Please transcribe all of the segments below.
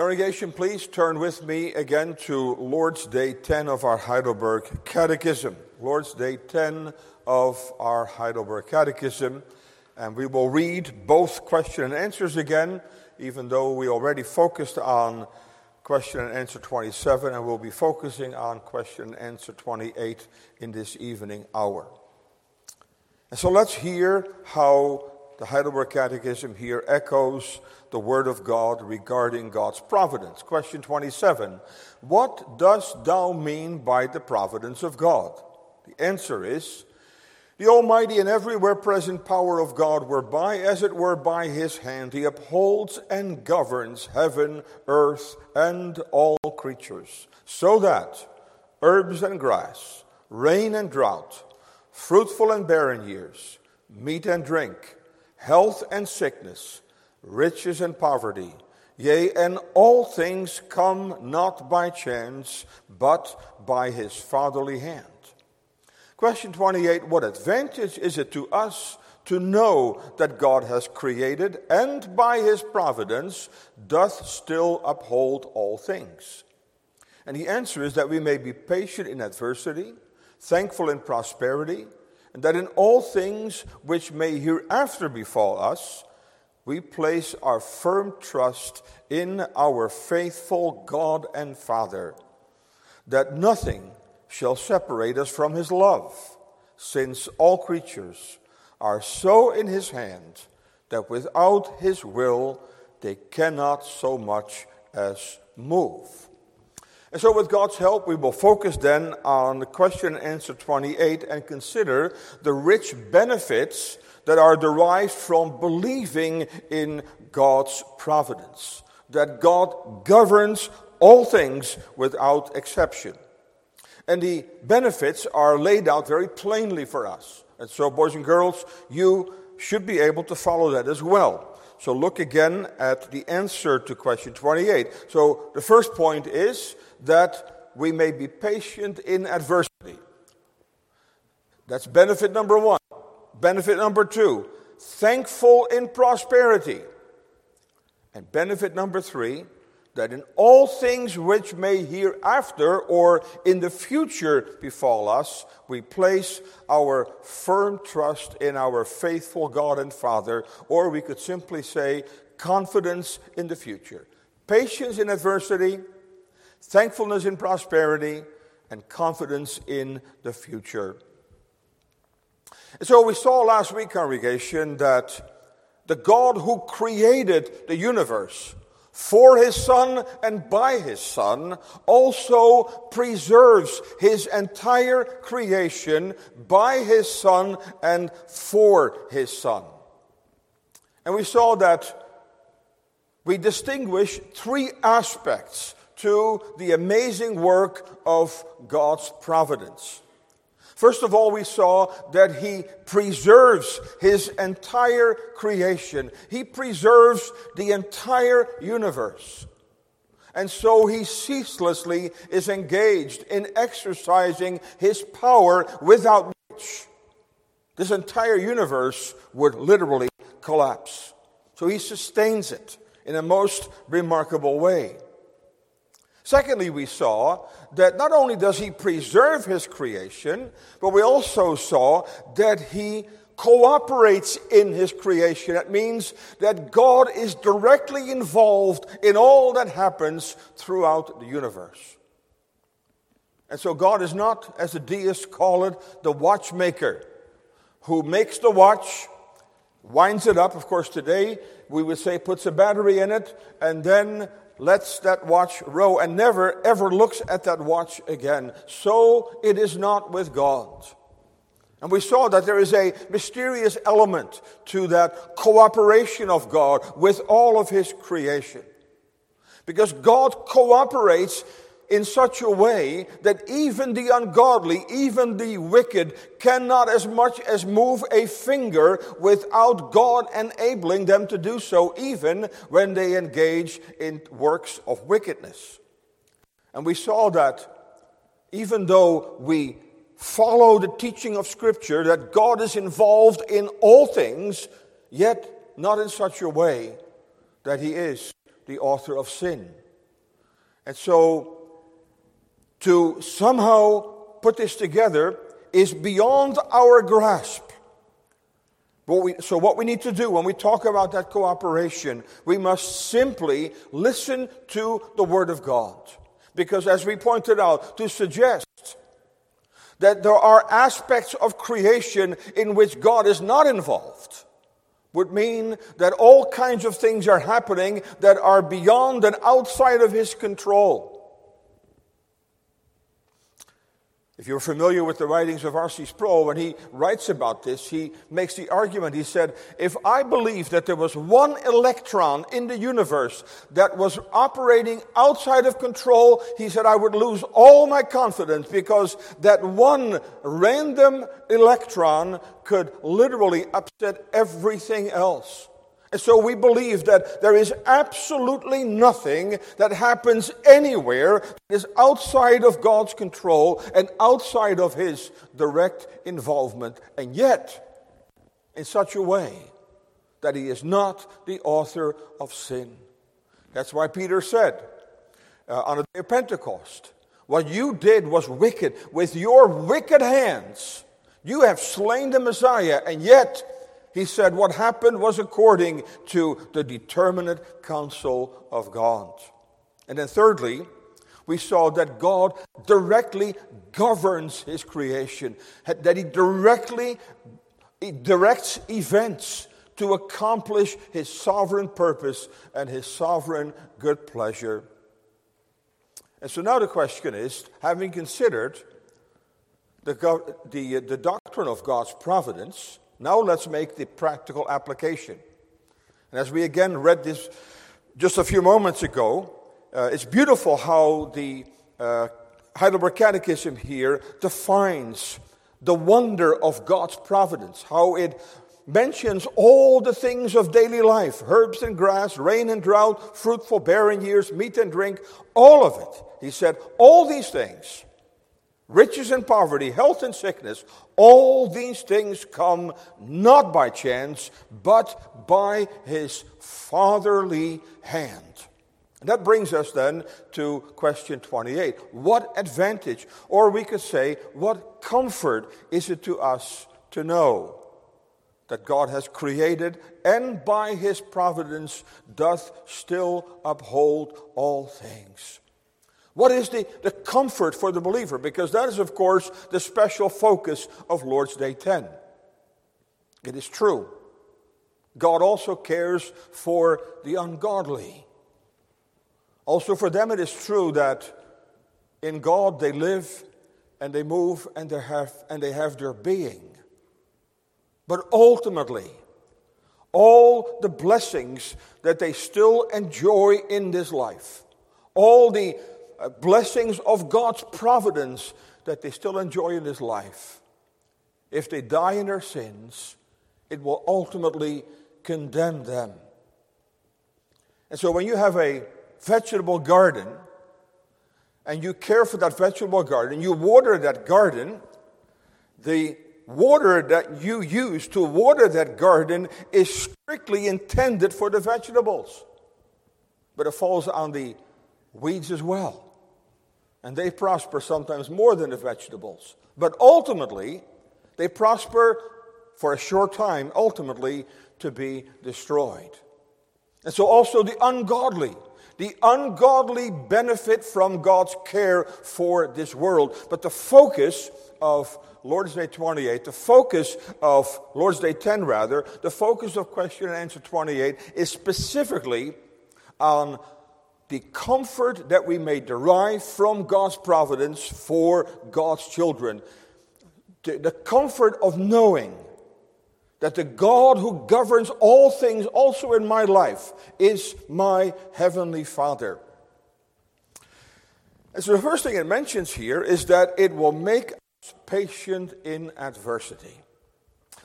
Congregation, please turn with me again to Lord's Day 10 of our Heidelberg Catechism. Lord's Day 10 of our Heidelberg Catechism. And we will read both question and answers again, even though we already focused on question and answer 27, and we'll be focusing on question and answer 28 in this evening hour. And so let's hear how the Heidelberg Catechism here echoes the Word of God regarding God's providence. Question 27 What dost thou mean by the providence of God? The answer is the Almighty and everywhere present power of God, whereby, as it were by His hand, He upholds and governs heaven, earth, and all creatures, so that herbs and grass, rain and drought, fruitful and barren years, meat and drink, health and sickness, riches and poverty, yea, and all things come not by chance, but by his fatherly hand. Question 28 What advantage is it to us to know that God has created and by his providence doth still uphold all things? And the answer is that we may be patient in adversity, thankful in prosperity, and that in all things which may hereafter befall us, we place our firm trust in our faithful God and Father, that nothing shall separate us from his love, since all creatures are so in his hand that without his will they cannot so much as move. And so, with God's help, we will focus then on the question and answer 28 and consider the rich benefits that are derived from believing in God's providence, that God governs all things without exception. And the benefits are laid out very plainly for us. And so, boys and girls, you should be able to follow that as well. So, look again at the answer to question 28. So, the first point is that we may be patient in adversity. That's benefit number one. Benefit number two, thankful in prosperity. And benefit number three, that in all things which may hereafter or in the future befall us, we place our firm trust in our faithful God and Father, or we could simply say confidence in the future. Patience in adversity, thankfulness in prosperity, and confidence in the future. And so we saw last week, congregation, that the God who created the universe for his Son and by his Son also preserves his entire creation by his Son and for his Son. And we saw that we distinguish three aspects to the amazing work of God's providence. First of all, we saw that he preserves his entire creation. He preserves the entire universe. And so he ceaselessly is engaged in exercising his power without which this entire universe would literally collapse. So he sustains it in a most remarkable way. Secondly, we saw that not only does he preserve his creation, but we also saw that he cooperates in his creation. That means that God is directly involved in all that happens throughout the universe. And so God is not, as the deists call it, the watchmaker who makes the watch, winds it up. Of course, today we would say puts a battery in it and then lets that watch row and never ever looks at that watch again. So it is not with God. And we saw that there is a mysterious element to that cooperation of God with all of His creation. Because God cooperates in such a way that even the ungodly, even the wicked, cannot as much as move a finger without God enabling them to do so, even when they engage in works of wickedness. And we saw that even though we follow the teaching of Scripture that God is involved in all things, yet not in such a way that He is the author of sin And so to somehow put this together is beyond our grasp. We, so, what we need to do when we talk about that cooperation, we must simply listen to the Word of God. Because, as we pointed out, to suggest that there are aspects of creation in which God is not involved would mean that all kinds of things are happening that are beyond and outside of His control. If you're familiar with the writings of R.C. Sproul, when he writes about this, he makes the argument. He said, If I believed that there was one electron in the universe that was operating outside of control, he said, I would lose all my confidence because that one random electron could literally upset everything else. And so we believe that there is absolutely nothing that happens anywhere that is outside of God's control and outside of His direct involvement, and yet in such a way that He is not the author of sin. That's why Peter said uh, on the day of Pentecost, What you did was wicked. With your wicked hands, you have slain the Messiah, and yet he said what happened was according to the determinate counsel of God. And then, thirdly, we saw that God directly governs his creation, that he directly he directs events to accomplish his sovereign purpose and his sovereign good pleasure. And so now the question is having considered the, the, the doctrine of God's providence, now let's make the practical application. And as we again read this just a few moments ago, uh, it's beautiful how the uh, Heidelberg Catechism here defines the wonder of God's providence, how it mentions all the things of daily life herbs and grass, rain and drought, fruitful, barren years, meat and drink, all of it. He said, all these things riches and poverty, health and sickness, all these things come not by chance, but by his fatherly hand. And that brings us then to question 28. What advantage, or we could say, what comfort is it to us to know that God has created and by his providence doth still uphold all things? What is the, the comfort for the believer? Because that is, of course, the special focus of Lord's Day 10. It is true. God also cares for the ungodly. Also, for them, it is true that in God they live and they move and they have, and they have their being. But ultimately, all the blessings that they still enjoy in this life, all the Uh, blessings of God's providence that they still enjoy in this life, if they die in their sins, it will ultimately condemn them. And so when you have a vegetable garden and you care for that vegetable garden, you water that garden, the water that you use to water that garden is strictly intended for the vegetables. But it falls on the weeds as well and they prosper sometimes more than the vegetables. But ultimately, they prosper for a short time, ultimately to be destroyed. And so also the ungodly. The ungodly benefit from God's care for this world. But the focus of Lord's Day 28, the focus of Lord's Day 10 rather, the focus of question and answer 28 is specifically on the comfort that we may derive from God's providence for God's children. The, the comfort of knowing that the God who governs all things also in my life is my heavenly Father. And so the first thing it mentions here is that it will make us patient in adversity.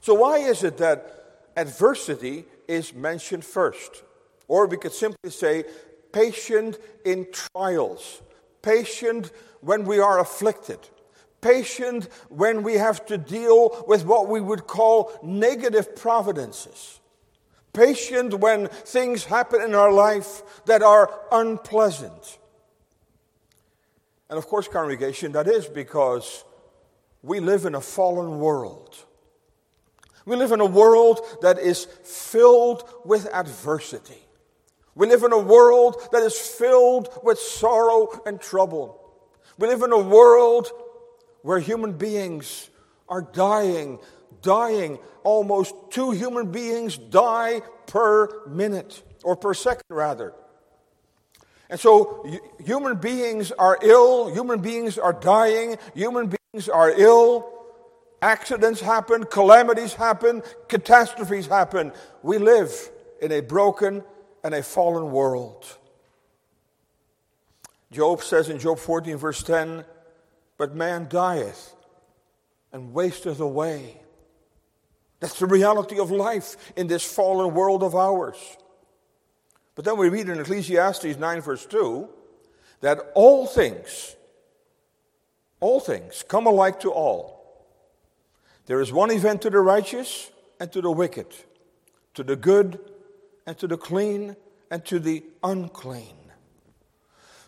So, why is it that adversity is mentioned first? Or we could simply say patient in trials, patient when we are afflicted, patient when we have to deal with what we would call negative providences, patient when things happen in our life that are unpleasant. And of course, congregation, that is because we live in a fallen world. We live in a world that is filled with adversity. We live in a world that is filled with sorrow and trouble. We live in a world where human beings are dying, dying. Almost two human beings die per minute, or per second rather. And so human beings are ill, human beings are dying, human beings are ill. Accidents happen, calamities happen, catastrophes happen. We live in a broken and a fallen world. Job says in Job 14, verse 10, But man dieth and wasteth away. That's the reality of life in this fallen world of ours. But then we read in Ecclesiastes 9, verse 2, that all things, all things come alike to all. There is one event to the righteous and to the wicked, to the good and to the clean and to the unclean.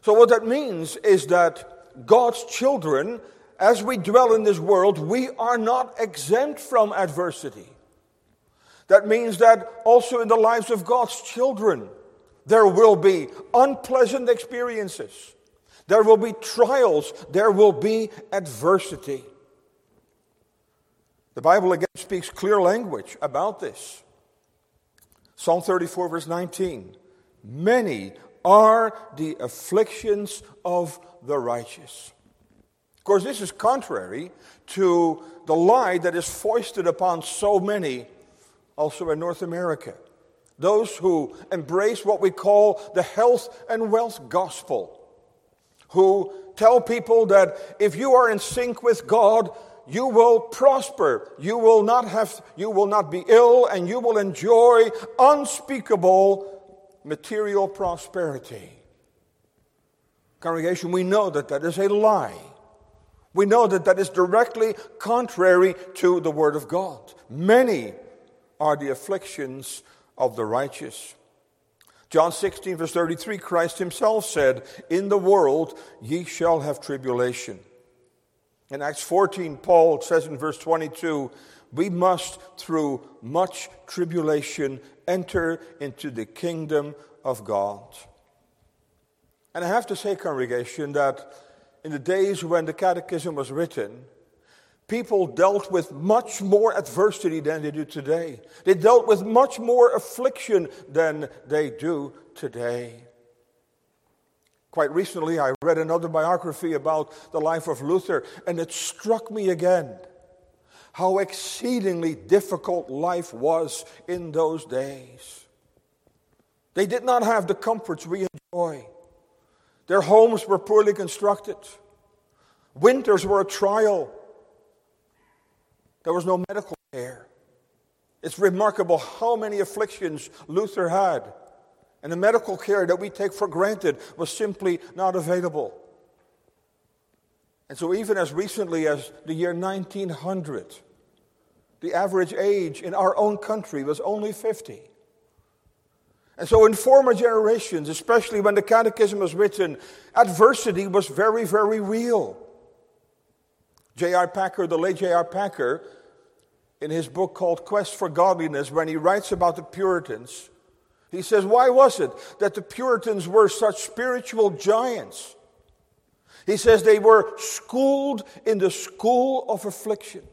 So, what that means is that God's children, as we dwell in this world, we are not exempt from adversity. That means that also in the lives of God's children, there will be unpleasant experiences. There will be trials. There will be adversity. The Bible again speaks clear language about this. Psalm 34, verse 19. Many are the afflictions of the righteous. Of course, this is contrary to the lie that is foisted upon so many also in North America those who embrace what we call the health and wealth gospel, who tell people that if you are in sync with God, you will prosper. You will not have, you will not be ill, and you will enjoy unspeakable material prosperity. Congregation, we know that that is a lie. We know that that is directly contrary to the Word of God. Many are the afflictions of the righteous. John 16, verse 33, Christ himself said, In the world ye shall have tribulation. In Acts 14, Paul says in verse 22, We must, through much tribulation, enter into the kingdom of God. And I have to say, congregation, that in the days when the catechism was written, People dealt with much more adversity than they do today. They dealt with much more affliction than they do today. Quite recently, I read another biography about the life of Luther, and it struck me again how exceedingly difficult life was in those days. They did not have the comforts we enjoy. Their homes were poorly constructed. Winters were a trial. There was no medical care. It's remarkable how many afflictions Luther had. And the medical care that we take for granted was simply not available. And so, even as recently as the year 1900, the average age in our own country was only 50. And so, in former generations, especially when the Catechism was written, adversity was very, very real. J.I. Packer, the late J.I. Packer, in his book called Quest for Godliness, when he writes about the Puritans, he says, Why was it that the Puritans were such spiritual giants? He says they were schooled in the school of affliction.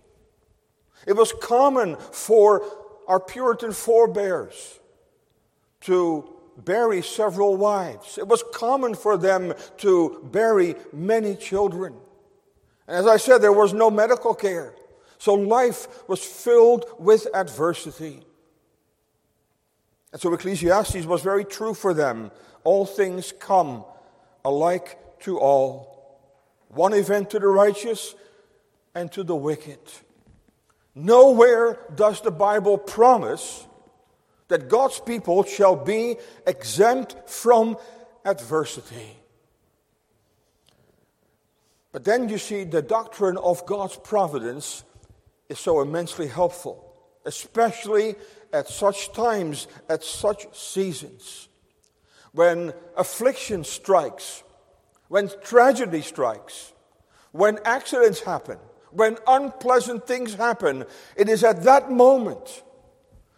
It was common for our Puritan forebears to bury several wives. It was common for them to bury many children. And as I said, there was no medical care. So life was filled with adversity. And so Ecclesiastes was very true for them. All things come alike to all. One event to the righteous and to the wicked. Nowhere does the Bible promise that God's people shall be exempt from adversity. But then you see the doctrine of God's providence is so immensely helpful, especially at such times, at such seasons. When affliction strikes, when tragedy strikes, when accidents happen, when unpleasant things happen, it is at that moment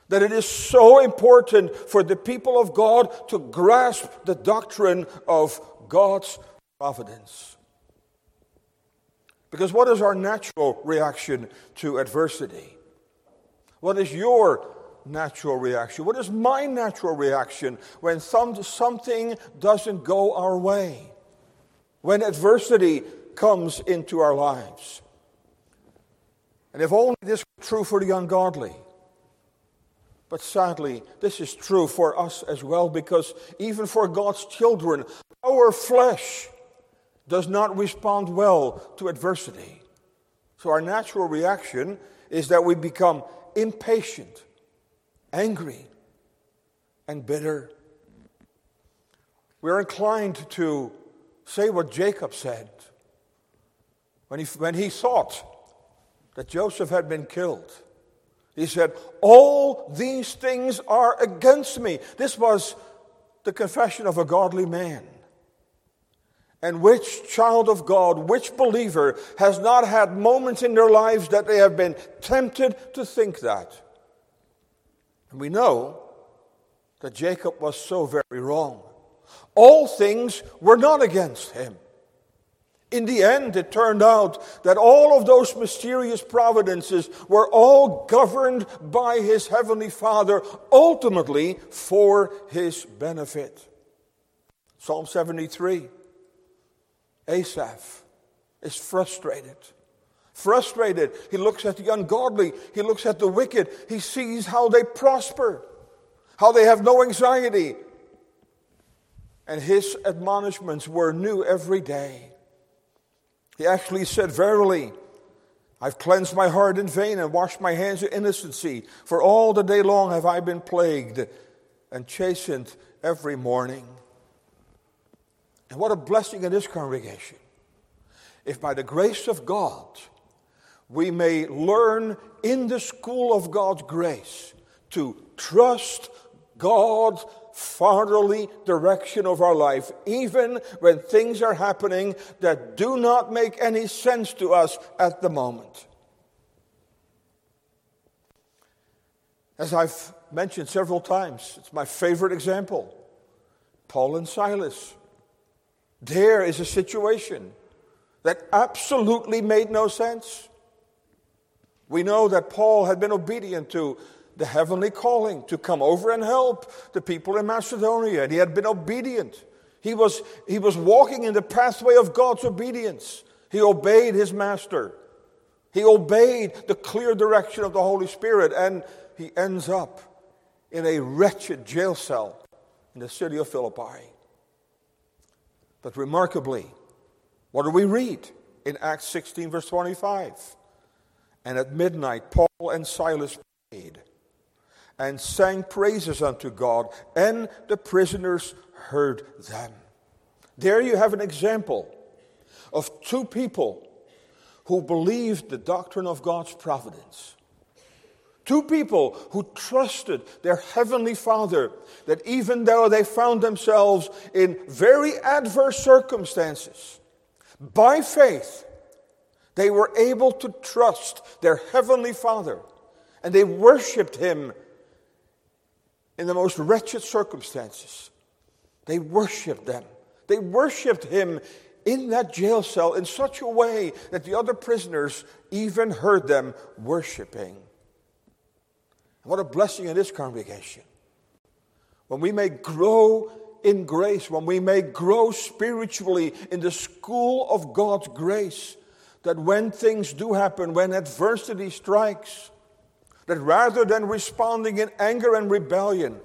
that it is so important for the people of God to grasp the doctrine of God's providence. Because what is our natural reaction to adversity? What is your natural reaction? What is my natural reaction when some, something doesn't go our way? When adversity comes into our lives? And if only this were true for the ungodly. But sadly, this is true for us as well because even for God's children, our flesh does not respond well to adversity. So our natural reaction is that we become impatient, angry, and bitter. We're inclined to say what Jacob said when he, when he thought that Joseph had been killed. He said, All these things are against me. This was the confession of a godly man. And which child of God, which believer has not had moments in their lives that they have been tempted to think that? And we know that Jacob was so very wrong. All things were not against him. In the end, it turned out that all of those mysterious providences were all governed by his heavenly Father, ultimately for his benefit. Psalm 73 Asaph is frustrated. Frustrated. He looks at the ungodly, he looks at the wicked, he sees how they prosper, how they have no anxiety. And his admonishments were new every day. He actually said, Verily, I've cleansed my heart in vain and washed my hands in innocency. For all the day long have I been plagued and chastened every morning. And what a blessing in this congregation. If by the grace of God we may learn in the school of God's grace to trust God's fatherly direction of our life, even when things are happening that do not make any sense to us at the moment. As I've mentioned several times, it's my favorite example Paul and Silas. There is a situation that absolutely made no sense. We know that Paul had been obedient to the heavenly calling to come over and help the people in Macedonia. And he had been obedient. He was, he was walking in the pathway of God's obedience. He obeyed his master. He obeyed the clear direction of the Holy Spirit. And he ends up in a wretched jail cell in the city of Philippi. But remarkably, what do we read in Acts 16, verse 25? And at midnight, Paul and Silas prayed and sang praises unto God, and the prisoners heard them. There you have an example of two people who believed the doctrine of God's providence. Two people who trusted their heavenly Father that even though they found themselves in very adverse circumstances, by faith, they were able to trust their heavenly Father and they worshiped Him in the most wretched circumstances. They worshiped them. They worshiped him in that jail cell in such a way that the other prisoners even heard them worshiping. What a blessing in this congregation. When we may grow in grace, when we may grow spiritually in the school of God's grace, that when things do happen, when adversity strikes, that rather than responding in anger and rebellion,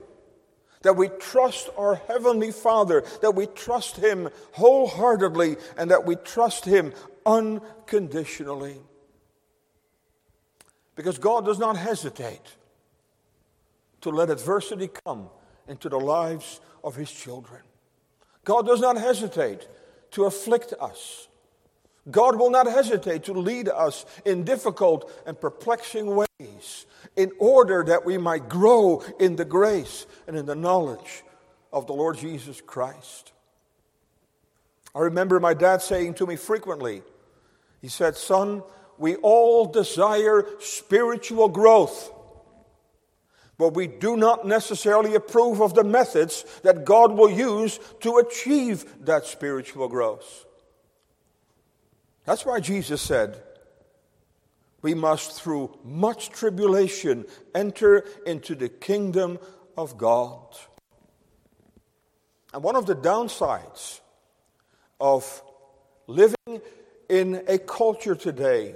that we trust our Heavenly Father, that we trust Him wholeheartedly, and that we trust Him unconditionally. Because God does not hesitate to let adversity come into the lives of His children. God does not hesitate to afflict us. God will not hesitate to lead us in difficult and perplexing ways in order that we might grow in the grace and in the knowledge of the Lord Jesus Christ. I remember my dad saying to me frequently, he said, Son, we all desire spiritual growth, but we do not necessarily approve of the methods that God will use to achieve that spiritual growth. That's why Jesus said, we must, through much tribulation, enter into the kingdom of God. And one of the downsides of living in a culture today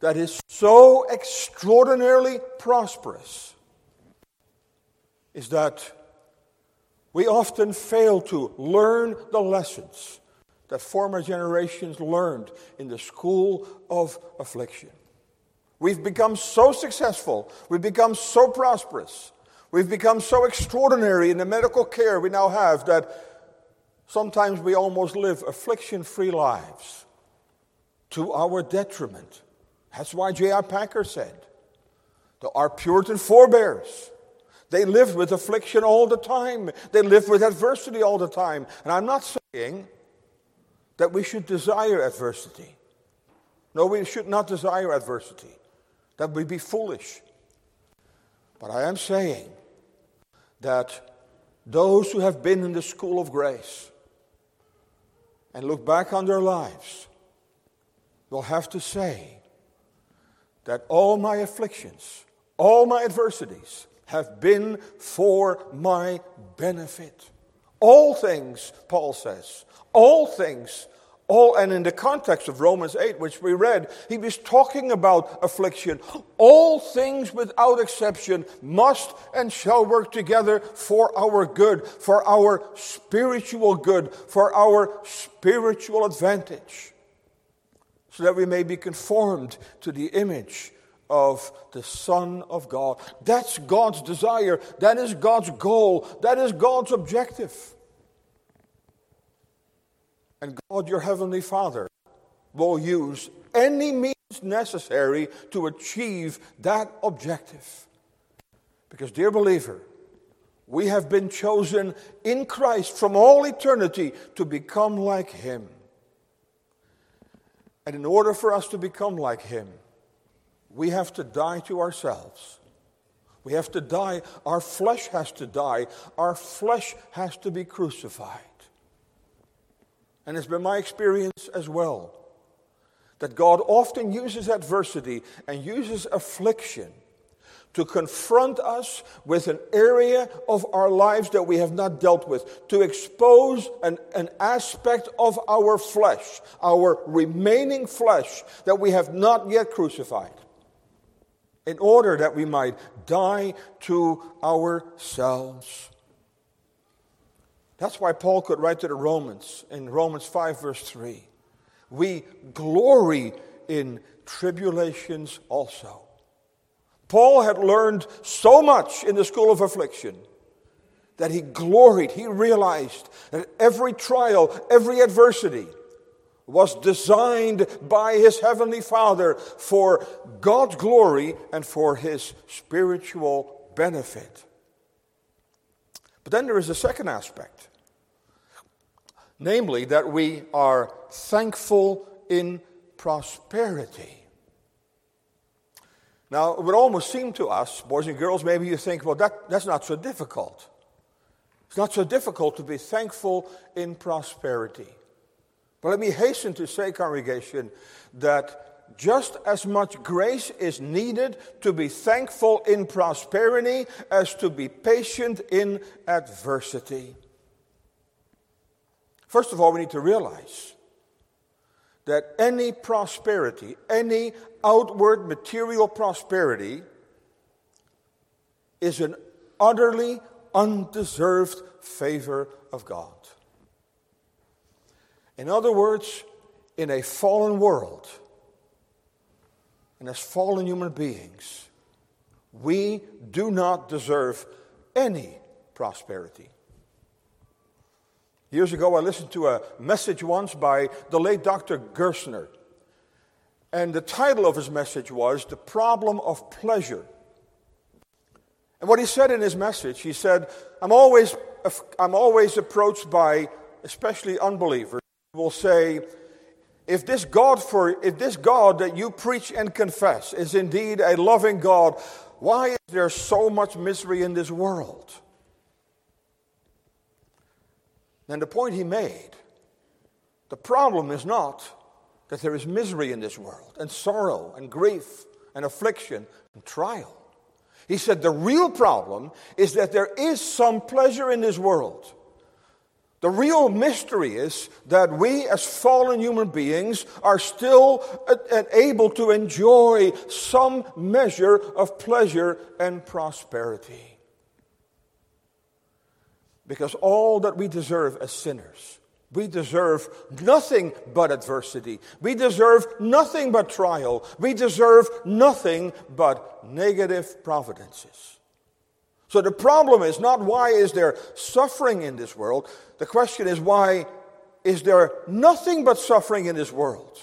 that is so extraordinarily prosperous is that we often fail to learn the lessons that former generations learned in the school of affliction. We've become so successful, we've become so prosperous, we've become so extraordinary in the medical care we now have that sometimes we almost live affliction free lives to our detriment. That's why J.I. Packer said, that Our Puritan forebears, they lived with affliction all the time, they lived with adversity all the time. And I'm not saying that we should desire adversity. No, we should not desire adversity. That would be foolish. But I am saying that those who have been in the school of grace and look back on their lives will have to say that all my afflictions, all my adversities have been for my benefit. All things, Paul says, all things all, and in the context of Romans 8, which we read, he was talking about affliction. All things without exception must and shall work together for our good, for our spiritual good, for our spiritual advantage, so that we may be conformed to the image of the Son of God. That's God's desire. That is God's goal. That is God's objective. And God, your Heavenly Father, will use any means necessary to achieve that objective. Because, dear believer, we have been chosen in Christ from all eternity to become like Him. And in order for us to become like Him, we have to die to ourselves. We have to die. Our flesh has to die. Our flesh has to be crucified. And it's been my experience as well that God often uses adversity and uses affliction to confront us with an area of our lives that we have not dealt with, to expose an, an aspect of our flesh, our remaining flesh, that we have not yet crucified, in order that we might die to ourselves. That's why Paul could write to the Romans in Romans 5, verse 3. We glory in tribulations also. Paul had learned so much in the school of affliction that he gloried, he realized that every trial, every adversity was designed by his heavenly Father for God's glory and for his spiritual benefit. But then there is a second aspect namely, that we are thankful in prosperity. Now, it would almost seem to us, boys and girls, maybe you think, well, that, that's not so difficult. It's not so difficult to be thankful in prosperity. But let me hasten to say, congregation, that just as much grace is needed to be thankful in prosperity as to be patient in adversity. First of all, we need to realize that any prosperity, any outward material prosperity, is an utterly undeserved favor of God. In other words, in a fallen world, and as fallen human beings, we do not deserve any prosperity. Years ago, I listened to a message once by the late Dr. Gerstner. And the title of his message was The Problem of Pleasure. And what he said in his message, he said, I'm always, I'm always approached by, especially unbelievers, will say, if this God for if this God that you preach and confess is indeed a loving God, why is there so much misery in this world? Then the point he made, the problem is not that there is misery in this world, and sorrow, and grief, and affliction, and trial. He said the real problem is that there is some pleasure in this world. The real mystery is that we, as fallen human beings, are still able to enjoy some measure of pleasure and prosperity. Because all that we deserve as sinners, we deserve nothing but adversity. We deserve nothing but trial. We deserve nothing but negative providences. So the problem is not why is there suffering in this world? The question is why is there nothing but suffering in this world?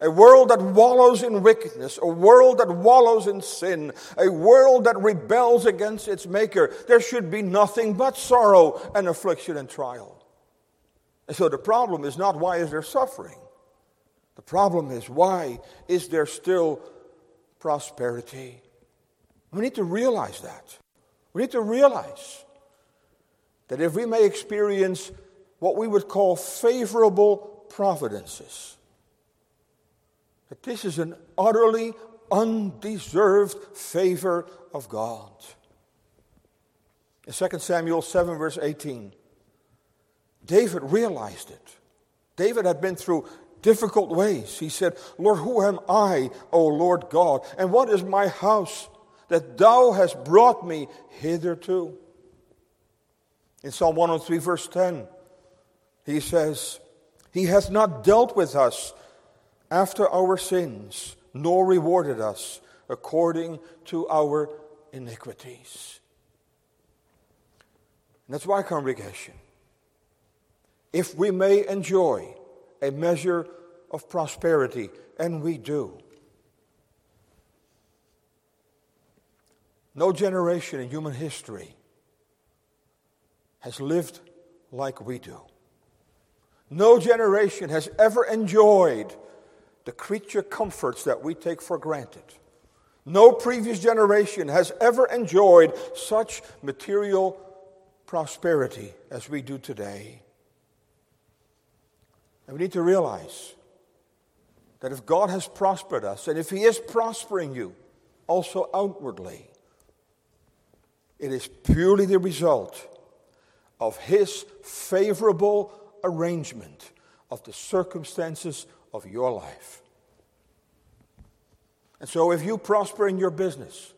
A world that wallows in wickedness, a world that wallows in sin, a world that rebels against its maker. There should be nothing but sorrow and affliction and trial. And so the problem is not why is there suffering? The problem is why is there still prosperity? We need to realize that. We need to realize that if we may experience what we would call favorable providences, that this is an utterly undeserved favor of God. In 2 Samuel 7, verse 18, David realized it. David had been through difficult ways. He said, Lord, who am I, O Lord God? And what is my house that thou hast brought me hitherto? In Psalm 103, verse 10, he says, He hath not dealt with us after our sins, nor rewarded us according to our iniquities. And that's why, congregation, if we may enjoy a measure of prosperity, and we do, no generation in human history has lived like we do. No generation has ever enjoyed the creature comforts that we take for granted. No previous generation has ever enjoyed such material prosperity as we do today. And we need to realize that if God has prospered us, and if He is prospering you also outwardly, it is purely the result of His favorable arrangement of the circumstances of your life. And so, if you prosper in your business,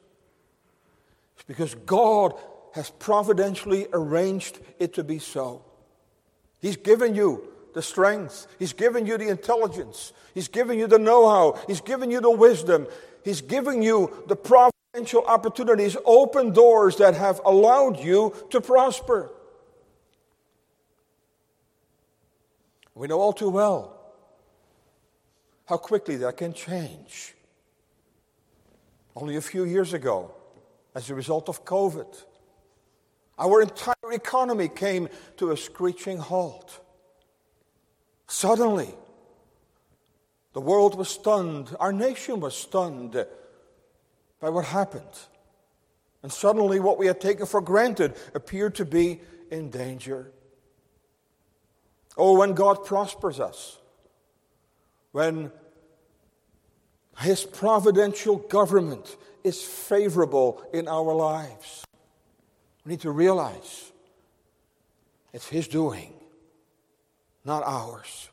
it's because God has providentially arranged it to be so. He's given you the strength, He's given you the intelligence, He's given you the know how, He's given you the wisdom, He's given you the opportunities, open doors that have allowed you to prosper. We know all too well how quickly that can change. Only a few years ago, as a result of COVID, our entire economy came to a screeching halt. Suddenly, the world was stunned, our nation was stunned by what happened. And suddenly, what we had taken for granted appeared to be in danger. Oh, when God prospers us, when His providential government is favorable in our lives, we need to realize it's His doing, not ours.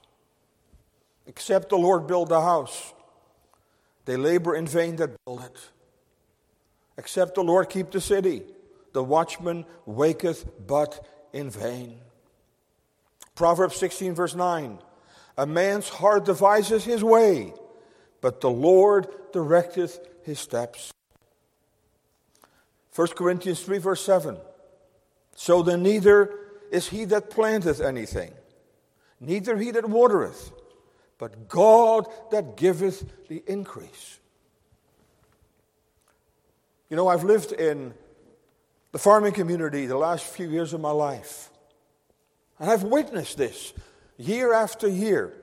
Except the Lord build the house, they labor in vain that build it. Except the Lord keep the city, the watchman waketh but in vain. Proverbs 16, verse 9 A man's heart devises his way, but the Lord directeth his steps. 1 Corinthians 3, verse 7 So then neither is he that planteth anything, neither he that watereth, but God that giveth the increase. You know, I've lived in the farming community the last few years of my life. And I've witnessed this year after year.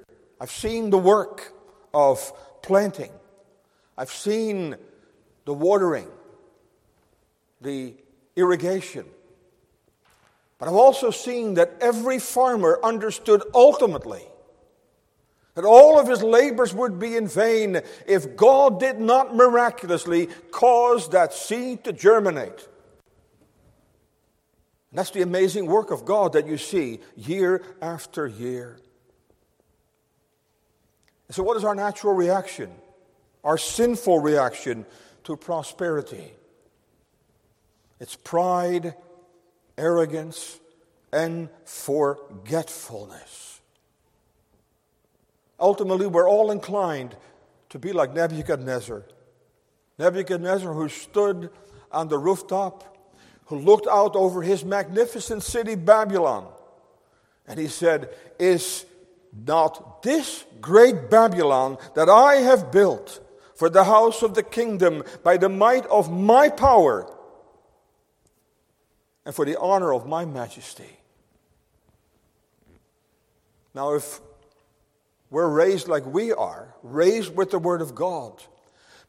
I've seen the work of planting, I've seen the watering, the irrigation. But I've also seen that every farmer understood ultimately that all of his labors would be in vain if God did not miraculously cause that seed to germinate. And that's the amazing work of God that you see year after year. So, what is our natural reaction? Our sinful reaction to prosperity? It's pride, arrogance, and forgetfulness. Ultimately, we're all inclined to be like Nebuchadnezzar. Nebuchadnezzar, who stood on the rooftop, who looked out over his magnificent city, Babylon, and he said, Is not this great Babylon that I have built for the house of the kingdom by the might of my power and for the honor of my majesty? Now, if we're raised like we are, raised with the Word of God,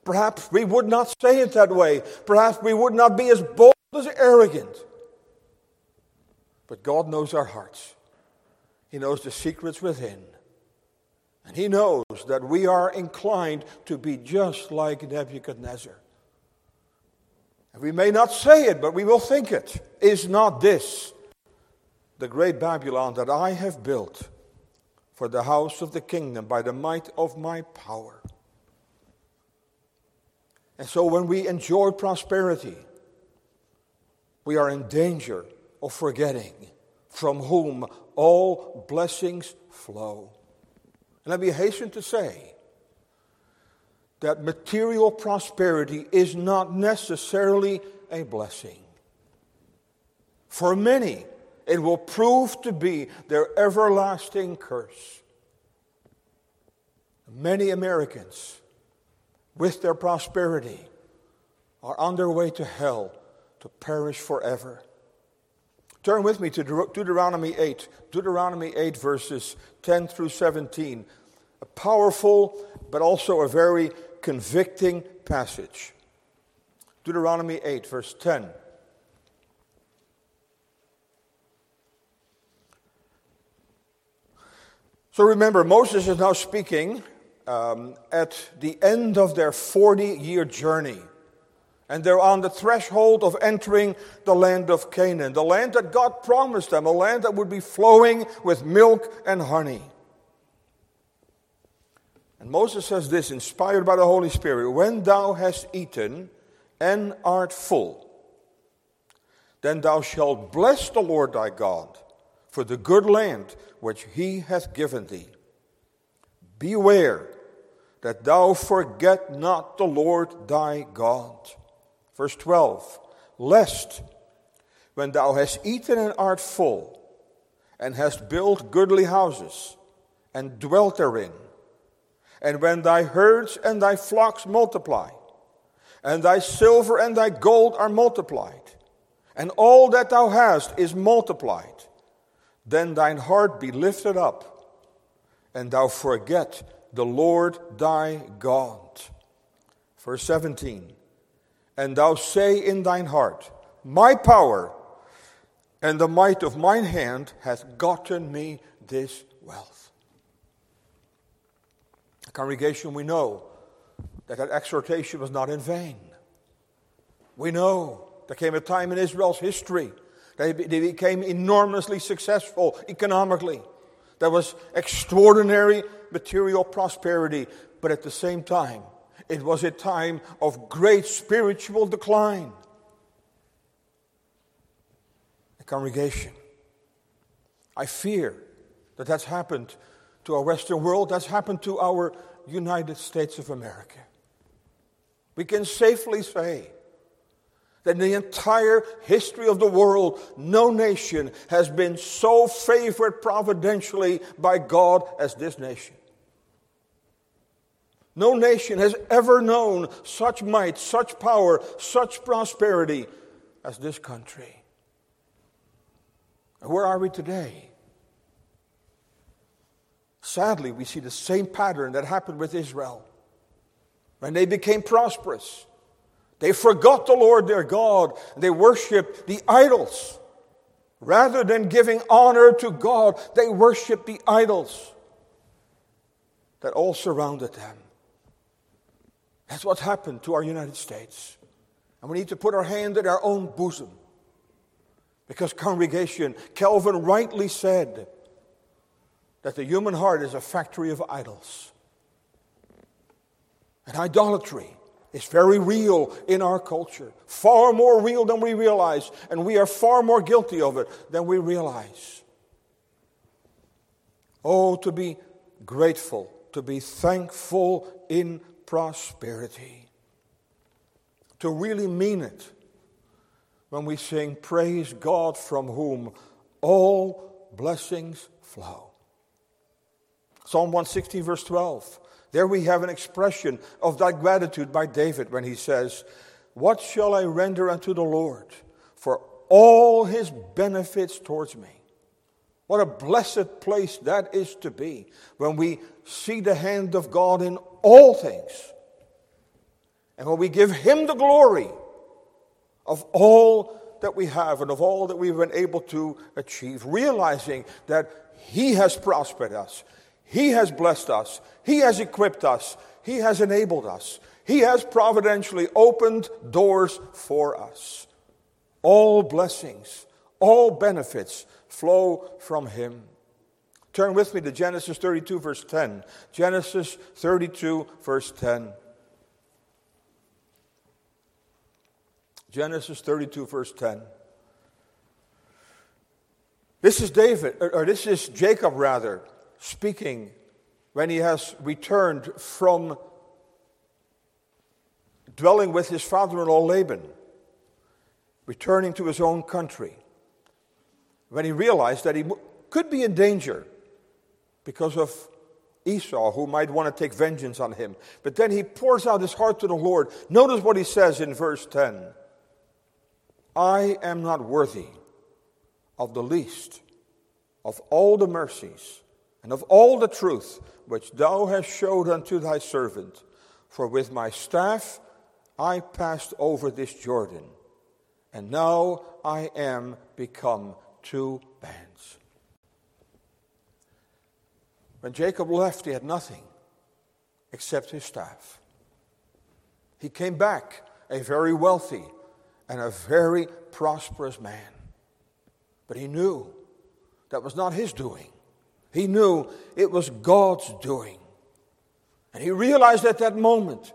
perhaps we would not say it that way. Perhaps we would not be as bold as arrogant. But God knows our hearts, He knows the secrets within. And He knows that we are inclined to be just like Nebuchadnezzar. And we may not say it, but we will think it. Is not this the great Babylon that I have built? For the house of the kingdom by the might of my power. And so when we enjoy prosperity, we are in danger of forgetting from whom all blessings flow. And let me hasten to say that material prosperity is not necessarily a blessing. For many, it will prove to be their everlasting curse. Many Americans, with their prosperity, are on their way to hell to perish forever. Turn with me to Deuteronomy 8, Deuteronomy 8, verses 10 through 17. A powerful, but also a very convicting passage. Deuteronomy 8, verse 10. So remember, Moses is now speaking um, at the end of their 40 year journey. And they're on the threshold of entering the land of Canaan, the land that God promised them, a land that would be flowing with milk and honey. And Moses says this, inspired by the Holy Spirit When thou hast eaten and art full, then thou shalt bless the Lord thy God for the good land which he hath given thee. Beware that thou forget not the Lord thy God. Verse 12 Lest when thou hast eaten and art full, and hast built goodly houses, and dwelt therein, and when thy herds and thy flocks multiply, and thy silver and thy gold are multiplied, and all that thou hast is multiplied, then thine heart be lifted up, and thou forget the Lord thy God. Verse 17 And thou say in thine heart, My power and the might of mine hand hath gotten me this wealth. Congregation, we know that that exhortation was not in vain. We know there came a time in Israel's history they, they became enormously successful economically. There was extraordinary material prosperity, but at the same time, it was a time of great spiritual decline. The congregation. I fear that that's happened to our Western world, that's happened to our United States of America. We can safely say that in the entire history of the world, no nation has been so favored providentially by God as this nation. No nation has ever known such might, such power, such prosperity as this country. And where are we today? Sadly, we see the same pattern that happened with Israel. When they became prosperous, they forgot the Lord their God. They worshiped the idols. Rather than giving honor to God, they worshiped the idols that all surrounded them. That's what happened to our United States. And we need to put our hand in our own bosom. Because, congregation, Calvin rightly said that the human heart is a factory of idols. And idolatry is very real in our culture, far more real than we realize, and we are far more guilty of it than we realize. Oh, to be grateful, to be thankful in prosperity, to really mean it when we sing, Praise God from whom all blessings flow. Psalm 116, verse 12. There we have an expression of that gratitude by David when he says, What shall I render unto the Lord for all his benefits towards me? What a blessed place that is to be when we see the hand of God in all things. And when we give him the glory of all that we have and of all that we've been able to achieve, realizing that he has prospered us. He has blessed us. He has equipped us. He has enabled us. He has providentially opened doors for us. All blessings, all benefits flow from Him. Turn with me to Genesis 32, verse 10. Genesis 32, verse 10. Genesis 32, verse 10. This is David, or this is Jacob, rather, speaking when he has returned from dwelling with his father in law Laban, returning to his own country, when he realized that he could be in danger because of Esau, who might want to take vengeance on him. But then he pours out his heart to the Lord. Notice what he says in verse 10 I am not worthy of the least of all the mercies and of all the truth which thou hast showed unto thy servant. For with my staff I passed over this Jordan, and now I am become two bands. When Jacob left, he had nothing except his staff. He came back a very wealthy and a very prosperous man. But he knew that was not his doing. He knew it was God's doing. And he realized at that moment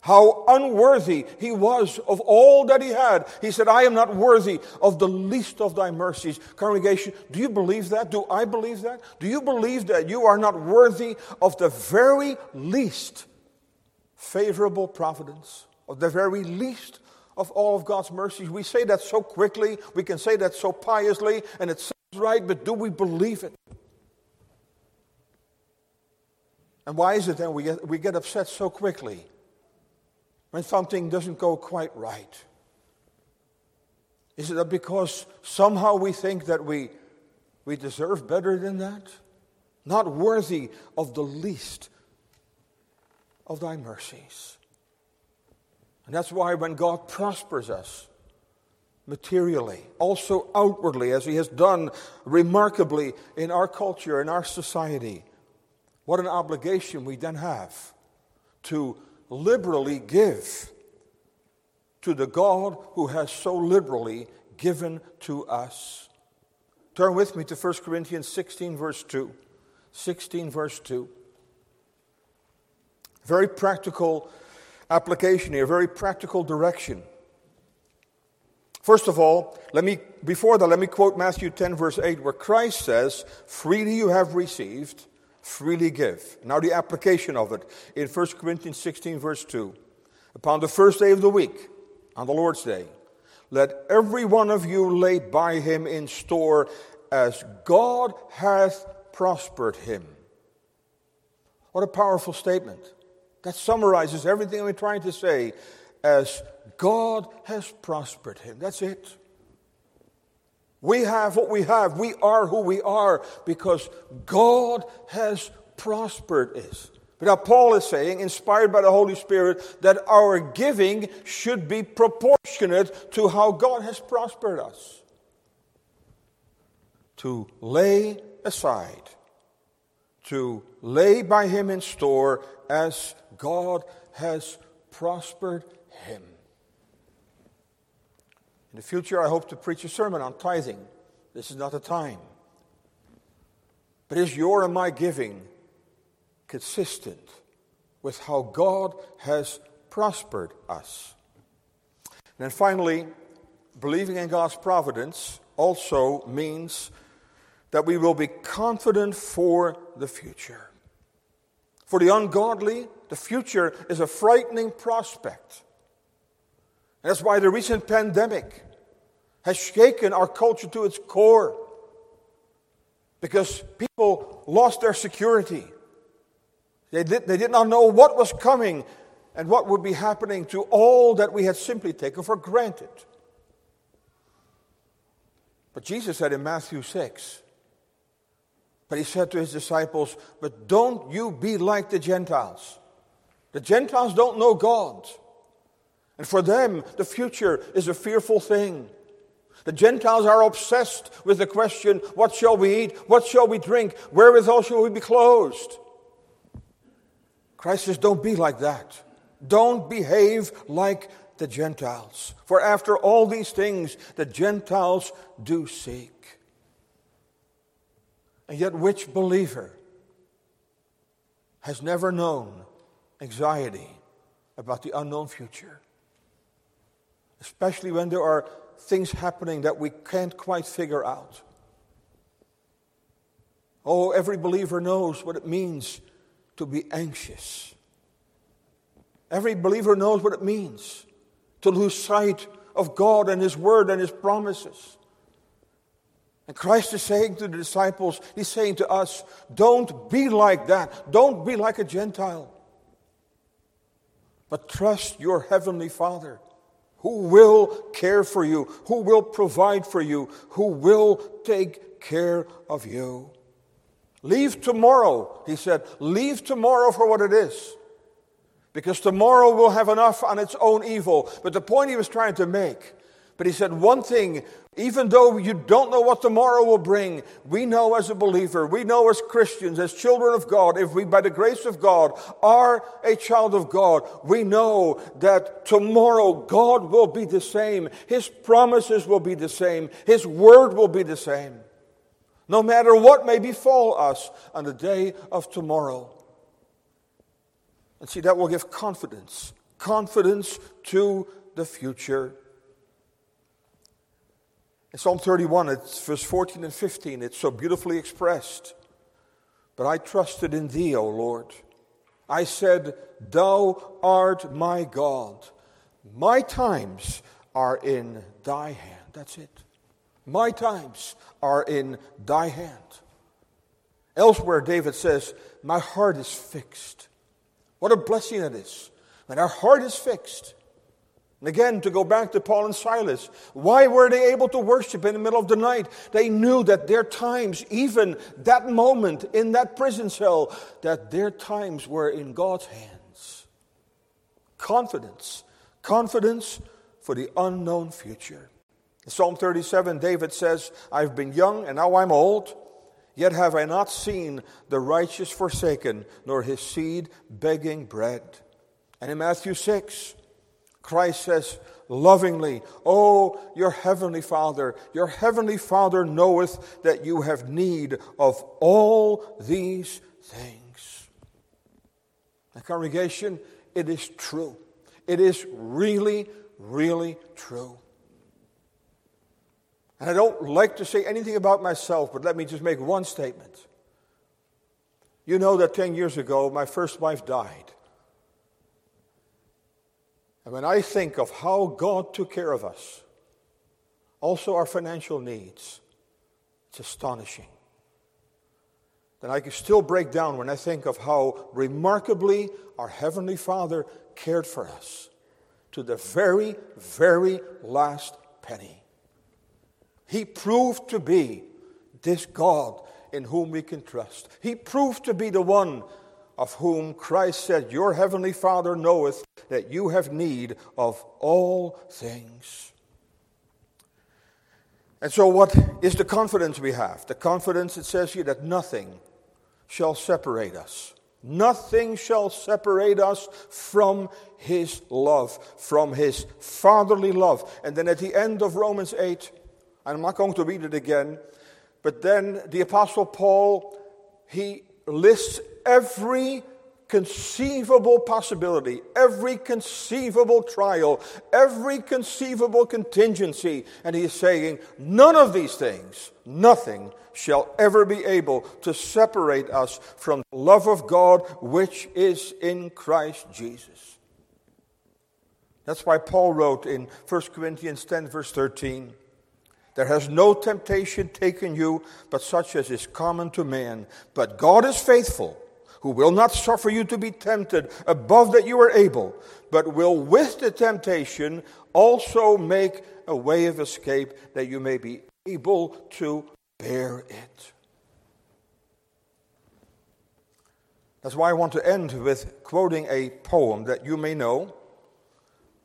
how unworthy he was of all that he had. He said, I am not worthy of the least of thy mercies. Congregation, do you believe that? Do I believe that? Do you believe that you are not worthy of the very least favorable providence, of the very least of all of God's mercies? We say that so quickly, we can say that so piously, and it sounds right, but do we believe it? And why is it then we get, we get upset so quickly when something doesn't go quite right? Is it because somehow we think that we, we deserve better than that? Not worthy of the least of thy mercies. And that's why when God prospers us materially, also outwardly, as he has done remarkably in our culture, in our society, what an obligation we then have to liberally give to the God who has so liberally given to us. Turn with me to 1 Corinthians 16, verse 2. 16, verse 2. Very practical application here, very practical direction. First of all, let me before that let me quote Matthew 10 verse 8 where Christ says, "Freely you have received, freely give. Now, the application of it in 1 Corinthians 16, verse 2. Upon the first day of the week, on the Lord's day, let every one of you lay by him in store as God hath prospered him. What a powerful statement. That summarizes everything we're trying to say as God has prospered him. That's it. We have what we have. We are who we are because God has prospered us. But now Paul is saying, inspired by the Holy Spirit, that our giving should be proportionate to how God has prospered us. To lay aside, to lay by Him in store as God has prospered Him. In the future, I hope to preach a sermon on tithing. This is not the time. But is your and my giving consistent with how God has prospered us? And then finally, believing in God's providence also means that we will be confident for the future. For the ungodly, the future is a frightening prospect. That's why the recent pandemic has shaken our culture to its core. Because people lost their security. They did, they did not know what was coming and what would be happening to all that we had simply taken for granted. But Jesus said in Matthew 6, but he said to his disciples, But don't you be like the Gentiles. The Gentiles don't know God. And for them, the future is a fearful thing. The Gentiles are obsessed with the question, What shall we eat? What shall we drink? Wherewithal shall we be clothed? Christ says, Don't be like that. Don't behave like the Gentiles. For after all these things, the Gentiles do seek. And yet, which believer has never known anxiety about the unknown future? Especially when there are things happening that we can't quite figure out. Oh, every believer knows what it means to be anxious. Every believer knows what it means to lose sight of God and His Word and His promises. And Christ is saying to the disciples, He's saying to us, don't be like that. Don't be like a Gentile. But trust your Heavenly Father who will care for you, who will provide for you, who will take care of you. Leave tomorrow, he said. Leave tomorrow for what it is. Because tomorrow will have enough on its own evil. But the point he was trying to make but he said, one thing, even though you don't know what tomorrow will bring, we know as a believer, we know as Christians, as children of God, if we, by the grace of God, are a child of God, we know that tomorrow God will be the same. His promises will be the same. His word will be the same. No matter what may befall us on the day of tomorrow. And see, that will give confidence, confidence to the future. In Psalm 31, it's verse 14 and 15, it's so beautifully expressed. But I trusted in thee, O Lord. I said, Thou art my God. My times are in thy hand. That's it. My times are in thy hand. Elsewhere, David says, My heart is fixed. What a blessing it is when our heart is fixed. And again, to go back to Paul and Silas, why were they able to worship in the middle of the night? They knew that their times, even that moment in that prison cell, that their times were in God's hands. Confidence. Confidence for the unknown future. In Psalm 37, David says, I've been young and now I'm old, yet have I not seen the righteous forsaken, nor his seed begging bread. And in Matthew 6, Christ says lovingly, Oh, your heavenly Father, your heavenly Father knoweth that you have need of all these things. The congregation, it is true. It is really, really true. And I don't like to say anything about myself, but let me just make one statement. You know that 10 years ago, my first wife died. And when I think of how God took care of us, also our financial needs, it's astonishing. Then I can still break down when I think of how remarkably our Heavenly Father cared for us to the very, very last penny. He proved to be this God in whom we can trust. He proved to be the one of whom Christ said, Your heavenly Father knoweth that you have need of all things. And so, what is the confidence we have? The confidence, it says here, that nothing shall separate us. Nothing shall separate us from His love, from His fatherly love. And then at the end of Romans 8, and I'm not going to read it again, but then the Apostle Paul, he lists every conceivable possibility, every conceivable trial, every conceivable contingency. And he is saying, none of these things, nothing shall ever be able to separate us from the love of God which is in Christ Jesus. That's why Paul wrote in 1 Corinthians 10, verse 13. There has no temptation taken you but such as is common to man. But God is faithful who will not suffer you to be tempted above that you are able, but will with the temptation also make a way of escape that you may be able to bear it. That's why I want to end with quoting a poem that you may know,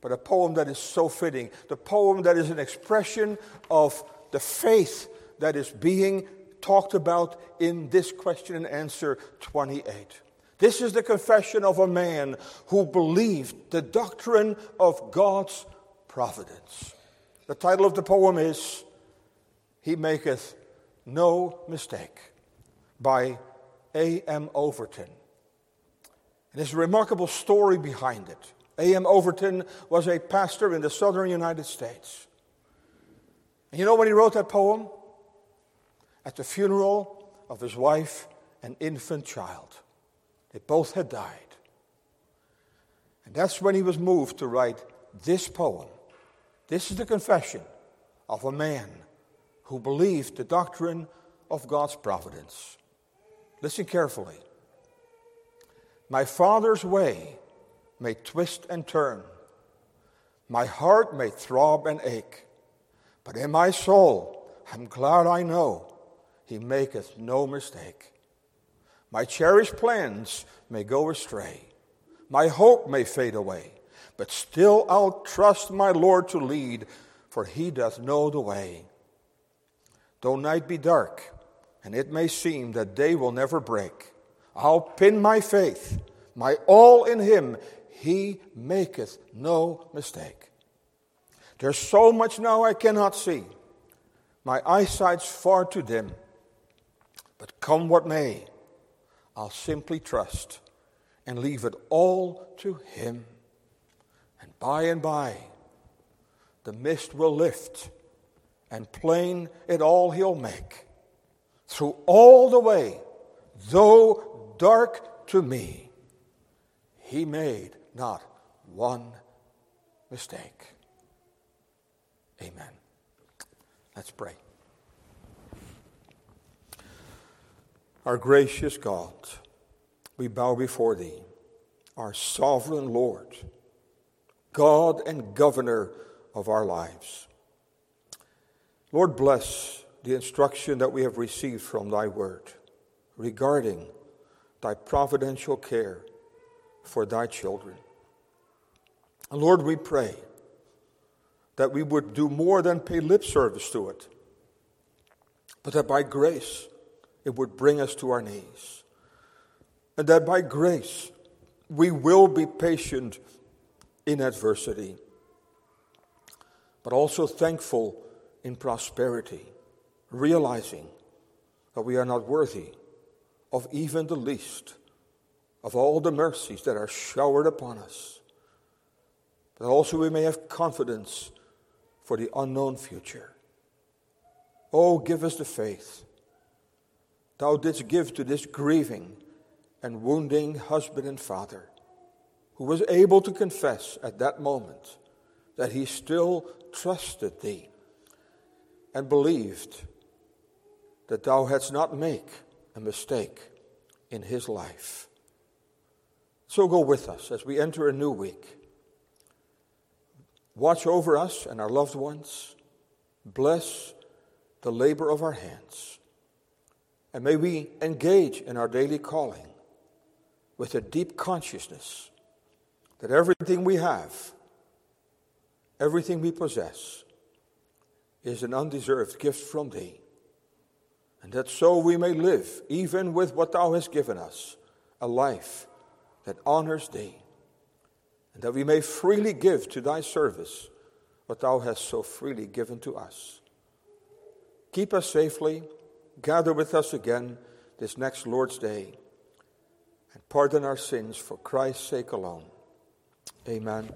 but a poem that is so fitting. The poem that is an expression of the faith that is being talked about in this question and answer 28. This is the confession of a man who believed the doctrine of God's providence. The title of the poem is He Maketh No Mistake by A.M. Overton. And there's a remarkable story behind it. A.M. Overton was a pastor in the southern United States. And you know when he wrote that poem? at the funeral of his wife and infant child. They both had died. And that's when he was moved to write this poem. This is the confession of a man who believed the doctrine of God's providence. Listen carefully. My father's way may twist and turn, my heart may throb and ache, but in my soul I'm glad I know he maketh no mistake. My cherished plans may go astray, my hope may fade away, but still I'll trust my Lord to lead, for he doth know the way. Though night be dark, and it may seem that day will never break, I'll pin my faith, my all in him. He maketh no mistake. There's so much now I cannot see. My eyesight's far too dim. But come what may, I'll simply trust and leave it all to Him. And by and by, the mist will lift, and plain it all He'll make. Through all the way, though dark to me, He made not one mistake. Amen. Let's pray. Our gracious God, we bow before Thee, our sovereign Lord, God and governor of our lives. Lord, bless the instruction that we have received from Thy word regarding Thy providential care for Thy children. And Lord, we pray that we would do more than pay lip service to it, but that by grace, it would bring us to our knees. And that by grace, we will be patient in adversity, but also thankful in prosperity, realizing that we are not worthy of even the least of all the mercies that are showered upon us. But also we may have confidence for the unknown future. Oh, give us the faith thou didst give to this grieving and wounding husband and father, who was able to confess at that moment that he still trusted thee and believed that thou hadst not made a mistake in his life. So go with us as we enter a new week. Watch over us and our loved ones. Bless the labor of our hands. And may we engage in our daily calling with a deep consciousness that everything we have, everything we possess, is an undeserved gift from Thee. And that so we may live, even with what Thou hast given us, a life that honors Thee. And that we may freely give to Thy service what Thou hast so freely given to us. Keep us safely, gather with us again this next Lord's Day, and pardon our sins for Christ's sake alone. Amen.